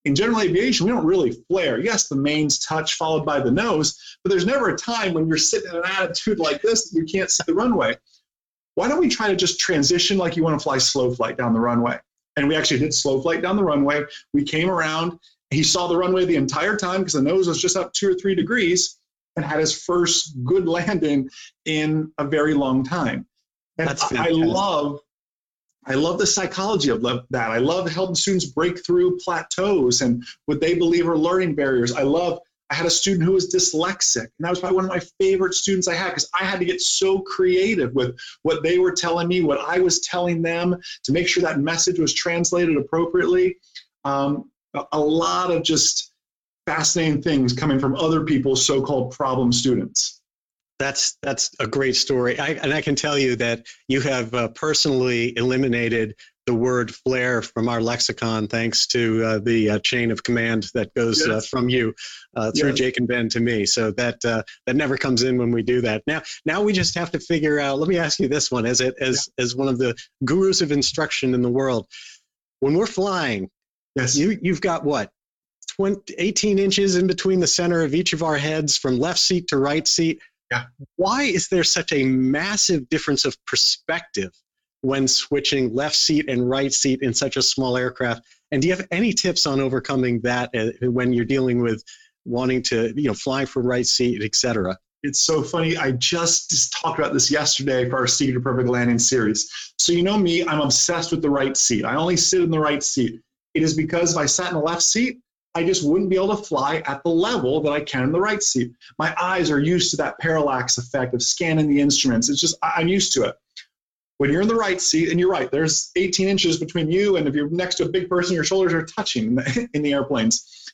in general aviation, we don't really flare. Yes, the mains touch followed by the nose, but there's never a time when you're sitting in an attitude like this that you can't see the runway. Why don't we try to just transition like you want to fly slow flight down the runway? And we actually did slow flight down the runway. We came around. He saw the runway the entire time because the nose was just up two or three degrees and had his first good landing in a very long time. And I, I love I love the psychology of that. I love helping students break through plateaus and what they believe are learning barriers. I love, I had a student who was dyslexic, and that was probably one of my favorite students I had because I had to get so creative with what they were telling me, what I was telling them to make sure that message was translated appropriately. Um, a lot of just fascinating things coming from other people's so called problem students. That's that's a great story, I, and I can tell you that you have uh, personally eliminated the word flare from our lexicon thanks to uh, the uh, chain of command that goes uh, yes. from you uh, through yes. Jake and Ben to me. So that uh, that never comes in when we do that. Now now we just have to figure out. Let me ask you this one as it as yeah. as one of the gurus of instruction in the world. When we're flying, yes, you you've got what 20, 18 inches in between the center of each of our heads from left seat to right seat yeah. Why is there such a massive difference of perspective when switching left seat and right seat in such a small aircraft? And do you have any tips on overcoming that uh, when you're dealing with wanting to, you know, flying from right seat, et cetera? It's so funny. I just, just talked about this yesterday for our Secret to Perfect Landing series. So, you know me, I'm obsessed with the right seat. I only sit in the right seat. It is because if I sat in the left seat, I just wouldn't be able to fly at the level that I can in the right seat. My eyes are used to that parallax effect of scanning the instruments. It's just, I'm used to it. When you're in the right seat, and you're right, there's 18 inches between you, and if you're next to a big person, your shoulders are touching in the, airplanes.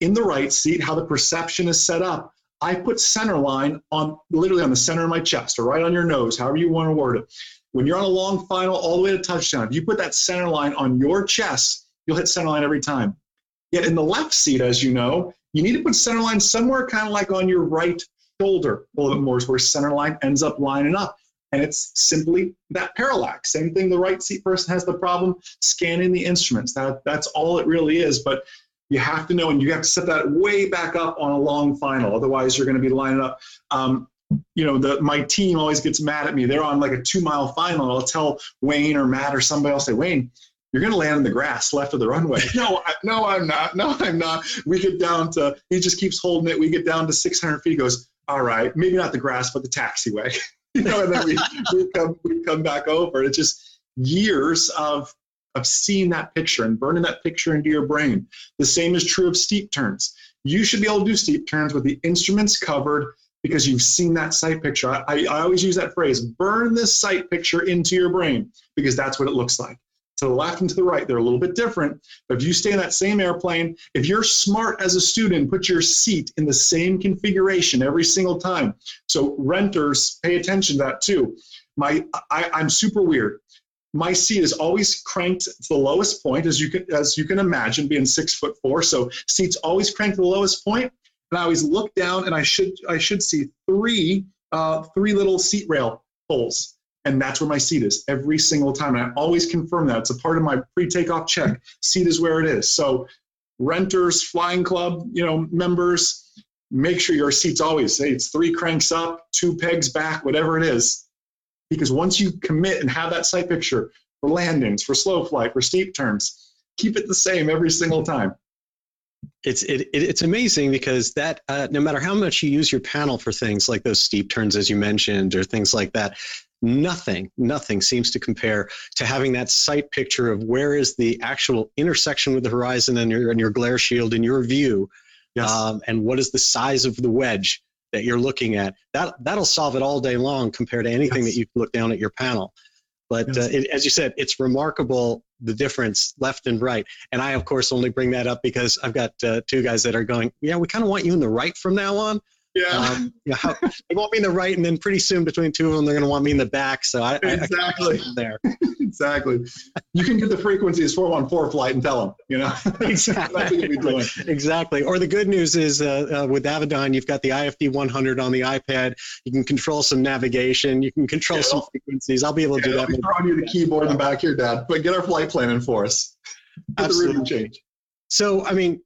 In the right seat, how the perception is set up, I put center line on literally on the center of my chest or right on your nose, however you want to word it. When you're on a long final all the way to touchdown, if you put that center line on your chest, you'll hit center line every time. Yet in the left seat, as you know, you need to put center line somewhere kind of like on your right shoulder a little bit more, is where center line ends up lining up. And it's simply that parallax. Same thing, the right seat person has the problem scanning the instruments. That, that's all it really is. But You have to know, and you have to set that way back up on a long final. Otherwise, you're going to be lining up. Um, you know, the, my team always gets mad at me. They're on like a two mile final. I'll tell Wayne or Matt or somebody I'll say, Wayne, you're going to land in the grass left of the runway. no, I, no, I'm not. No, I'm not. We get down to, he just keeps holding it. We get down to 600 feet. He goes, all right, maybe not the grass, but the taxiway. you know, and then we, we, come, we come back over. It's just years of, of seeing that picture and burning that picture into your brain. The same is true of steep turns. You should be able to do steep turns with the instruments covered because you've seen that sight picture. I, I always use that phrase burn this sight picture into your brain because that's what it looks like. To the left and to the right, they're a little bit different. But if you stay in that same airplane, if you're smart as a student, put your seat in the same configuration every single time. So renters, pay attention to that too. My, I, I'm super weird my seat is always cranked to the lowest point as you can as you can imagine being six foot four so seats always cranked to the lowest point and I always look down and I should I should see three uh, three little seat rail holes, and that's where my seat is every single time. And I always confirm that it's a part of my pre-takeoff check. Seat is where it is. So renters, flying club, you know, members, make sure your seat's always say it's three cranks up, two pegs back, whatever it is. Because once you commit and have that sight picture for landings, for slow flight, for steep turns, keep it the same every single time it's it, it's amazing because that uh, no matter how much you use your panel for things like those steep turns as you mentioned or things like that nothing nothing seems to compare to having that sight picture of where is the actual intersection with the horizon and your and your glare shield in your view yes. um, and what is the size of the wedge that you're looking at that that'll solve it all day long compared to anything yes. that you look down at your panel but yes. uh, it, as you said, it's remarkable the difference left and right. And I, of course, only bring that up because I've got uh, two guys that are going, yeah, we kind of want you in the right from now on. Yeah. Um, you know, they want me in the right, and then pretty soon between two of them, they're going to want me in the back. So I, exactly I, there. exactly. You can get the frequencies 414 flight and tell them, you know. exactly. exactly. Or the good news is uh, uh, with Avidyne, you've got the IFD 100 on the iPad. You can control some navigation. You can control yeah. some frequencies. I'll be able to yeah, do that. Throw on you the keyboard in the back here, Dad. But get our flight plan in for us. Absolutely. change. So, I mean,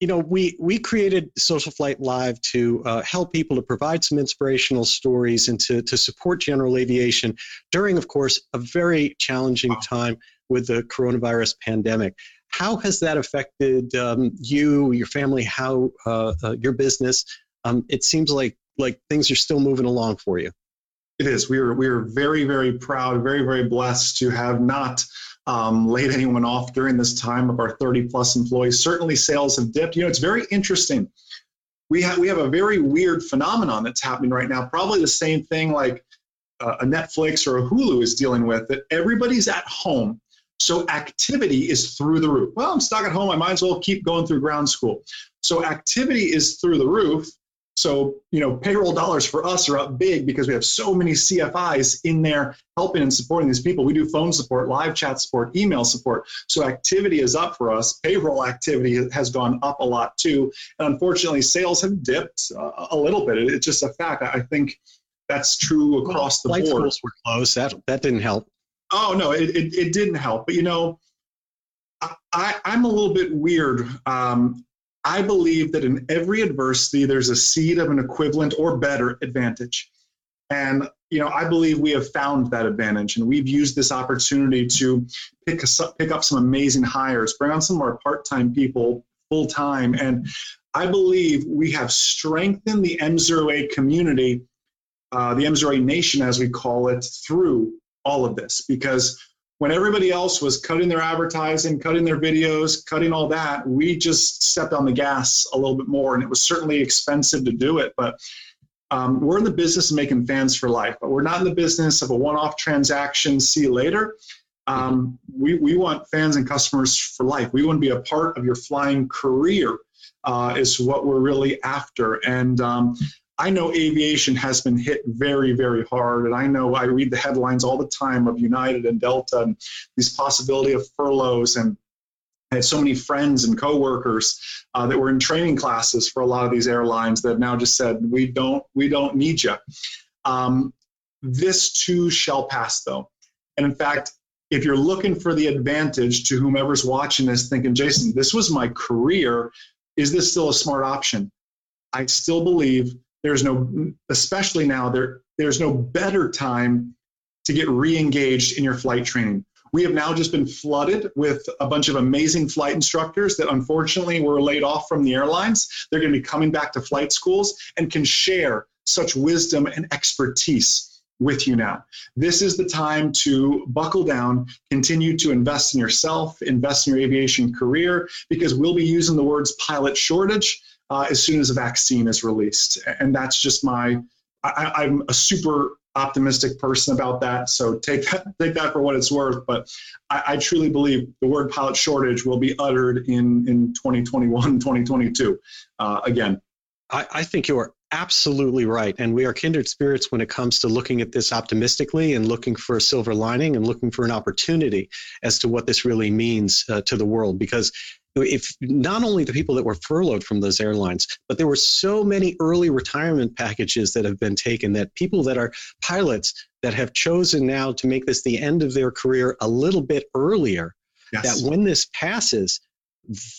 you know, we we created SocialFlight Live to uh, help people to provide some inspirational stories and to to support general aviation during, of course, a very challenging time with the coronavirus pandemic. How has that affected um, you, your family, how uh, uh, your business? Um, it seems like like things are still moving along for you. It is. We are we are very very proud, very very blessed to have not um, laid anyone off during this time of our 30 plus employees. Certainly, sales have dipped. You know, it's very interesting. We have we have a very weird phenomenon that's happening right now. Probably the same thing like uh, a Netflix or a Hulu is dealing with. That everybody's at home, so activity is through the roof. Well, I'm stuck at home. I might as well keep going through ground school. So activity is through the roof. So, you know, payroll dollars for us are up big because we have so many CFIs in there helping and supporting these people. We do phone support, live chat support, email support. So activity is up for us. Payroll activity has gone up a lot too. And unfortunately, sales have dipped uh, a little bit. It's just a fact. I think that's true across well, the board. schools were closed. That, that didn't help. Oh, no, it, it, it didn't help. But, you know, I, I'm a little bit weird. Um, I believe that in every adversity, there's a seed of an equivalent or better advantage. And you know, I believe we have found that advantage, and we've used this opportunity to pick pick up some amazing hires, bring on some of our part-time people full time, and I believe we have strengthened the MzeroA community, uh, the MzeroA nation, as we call it, through all of this because when everybody else was cutting their advertising, cutting their videos, cutting all that, we just stepped on the gas a little bit more. And it was certainly expensive to do it. But um, we're in the business of making fans for life, but we're not in the business of a one off transaction, see you later. Um, we, we want fans and customers for life. We want to be a part of your flying career, uh, is what we're really after. And um, I know aviation has been hit very, very hard, and I know I read the headlines all the time of United and Delta and these possibility of furloughs. And I had so many friends and coworkers uh, that were in training classes for a lot of these airlines that now just said, "We don't, we don't need you." Um, this too shall pass, though, and in fact, if you're looking for the advantage to whomever's watching this, thinking, Jason, this was my career, is this still a smart option? I still believe there's no, especially now, there, there's no better time to get re engaged in your flight training. We have now just been flooded with a bunch of amazing flight instructors that unfortunately were laid off from the airlines. They're going to be coming back to flight schools and can share such wisdom and expertise with you now. This is the time to buckle down, continue to invest in yourself, invest in your aviation career, because we'll be using the words pilot shortage uh, as soon as a vaccine is released. And that's just my, I, am a super optimistic person about that. So take that, take that for what it's worth. But I, I truly believe the word pilot shortage will be uttered in, in 2021, 2022. Uh, again, I, I think you're absolutely right. And we are kindred spirits when it comes to looking at this optimistically and looking for a silver lining and looking for an opportunity as to what this really means uh, to the world. Because if not only the people that were furloughed from those airlines, but there were so many early retirement packages that have been taken that people that are pilots that have chosen now to make this the end of their career a little bit earlier, yes. that when this passes,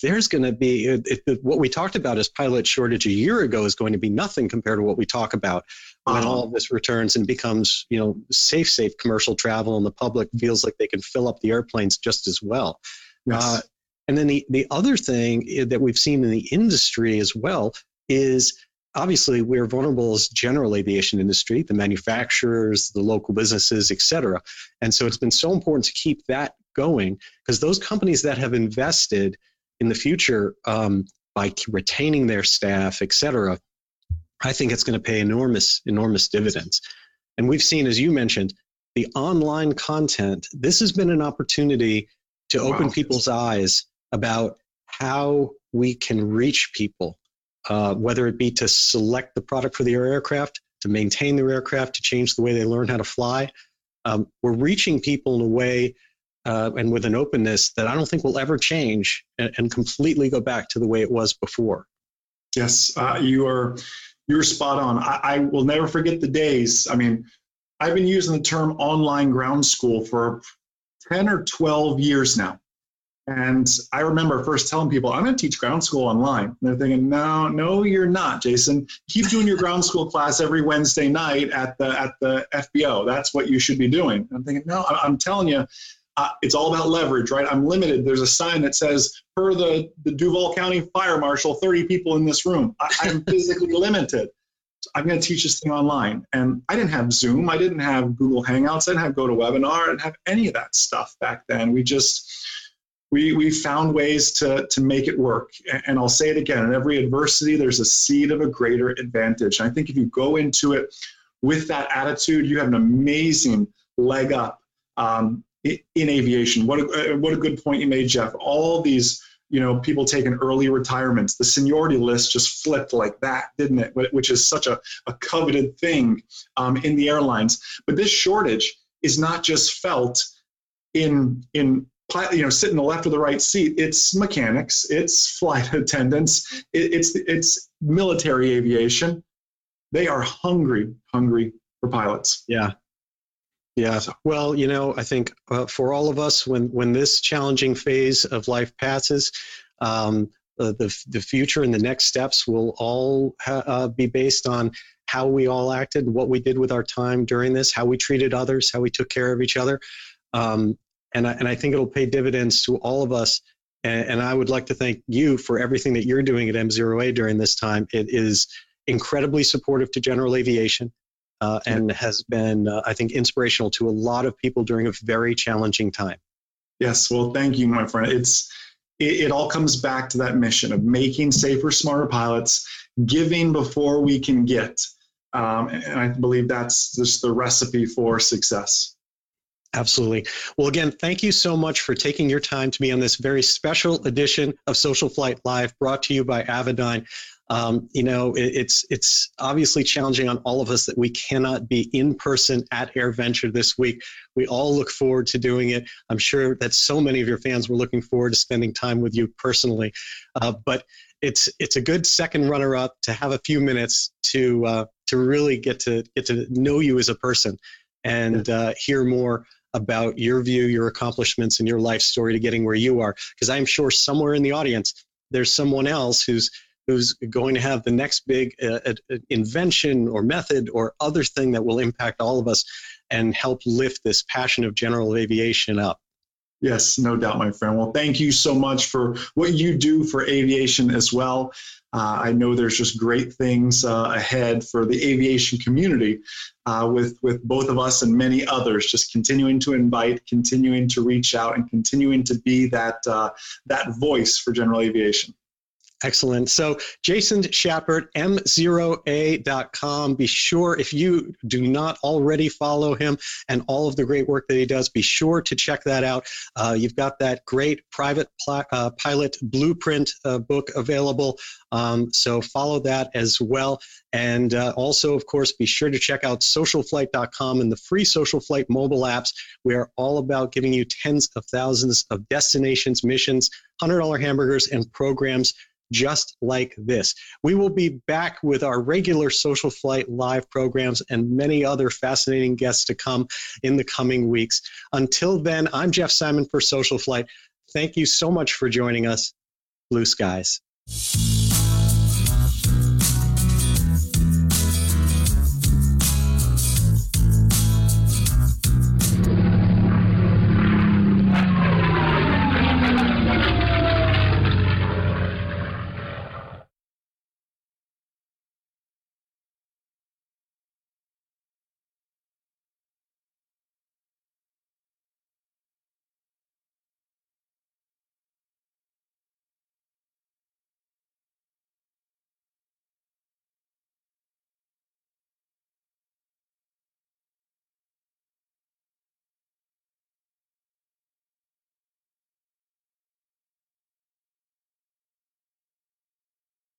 there's going to be it, what we talked about as pilot shortage a year ago is going to be nothing compared to what we talk about when all of this returns and becomes you know safe safe commercial travel and the public feels like they can fill up the airplanes just as well. Yes. uh, and then the, the other thing that we've seen in the industry as well is obviously we're vulnerable as general aviation industry the manufacturers the local businesses et cetera. And so it's been so important to keep that going because those companies that have invested in the future um, by retaining their staff, et cetera, I think it's going to pay enormous, enormous dividends. And we've seen, as you mentioned, the online content. This has been an opportunity to wow. open people's eyes about how we can reach people, uh, whether it be to select the product for their aircraft, to maintain their aircraft, to change the way they learn how to fly. Um, we're reaching people in a way uh, and with an openness that I don't think will ever change and, and completely go back to the way it was before. Yes, uh, you are you're spot on. I, I, will never forget the days. I mean, I've been using the term online ground school for 10 or 12 years now. And I remember first telling people, I'm going to teach ground school online. And they're thinking, no, no, you're not, Jason. Keep doing your ground school class every Wednesday night at the at the FBO. That's what you should be doing. I'm thinking, no, I'm telling you, uh, it's all about leverage, right? I'm limited. There's a sign that says, per the, the Duval County Fire Marshal, 30 people in this room. I, am physically limited. I'm going to teach this thing online. And I didn't have Zoom. I didn't have Google Hangouts. I didn't have GoToWebinar. I didn't have any of that stuff back then. We just, we, we found ways to, to make it work. And I'll say it again, in every adversity, there's a seed of a greater advantage. And I think if you go into it with that attitude, you have an amazing leg up um, in aviation. What a, uh, what a good point you made, Jeff. All these you know people taking early retirements. The seniority list just flipped like that, didn't it? Which is such a, a coveted thing um, in the airlines. But this shortage is not just felt in in you know sit in the left or the right seat it's mechanics it's flight attendants it, it's it's military aviation they are hungry hungry for pilots yeah yeah. Well, you know, I think uh, for all of us, when when this challenging phase of life passes, um, uh, the the future and the next steps will all ha- uh, be based on how we all acted, what we did with our time during this, how we treated others, how we took care of each other, um, and I, and I think it'll pay dividends to all of us. And, and I would like to thank you for everything that you're doing at MzeroA during this time. It is incredibly supportive to general aviation uh, and has been, uh, I think, inspirational to a lot of people during a very challenging time. Yes, well, thank you, my friend. It's it, it all comes back to that mission of making safer, smarter pilots, giving before we can get, um, and I believe that's just the recipe for success. Absolutely. Well, again, thank you so much for taking your time to be on this very special edition of SocialFlight Live brought to you by Avidyne. Um, you know, it, it's it's obviously challenging on all of us that we cannot be in person at AirVenture this week. We all look forward to doing it. I'm sure that so many of your fans were looking forward to spending time with you personally. Uh, but it's it's a good second runner up to have a few minutes to uh, to really get to get to know you as a person and uh, hear more about your view, your accomplishments, and your life story to getting where you are. Because I'm sure somewhere in the audience, there's someone else who's who's going to have the next big uh, uh, invention or method or other thing that will impact all of us and help lift this passion of general aviation up. Yes, no doubt, my friend. Well, thank you so much for what you do for aviation as well. Uh, I know there's just great things uh, ahead for the aviation community uh, with, with both of us and many others, just continuing to invite, continuing to reach out, and continuing to be that, uh, that voice for general aviation. Excellent. So, Jason Schappert, mzeroa.com. Be sure, if you do not already follow him and all of the great work that he does, be sure to check that out. Uh, you've got that great private pl- uh, pilot blueprint uh, book available. Um, so, follow that as well. And uh, also, of course, be sure to check out socialflight.com and the free SocialFlight mobile apps. We are all about giving you tens of thousands of destinations, missions, $100 hamburgers, and programs just like this. We will be back with our regular SocialFlight live programs and many other fascinating guests to come in the coming weeks. Until then, I'm Jeff Simon for SocialFlight. Thank you so much for joining us. Blue skies.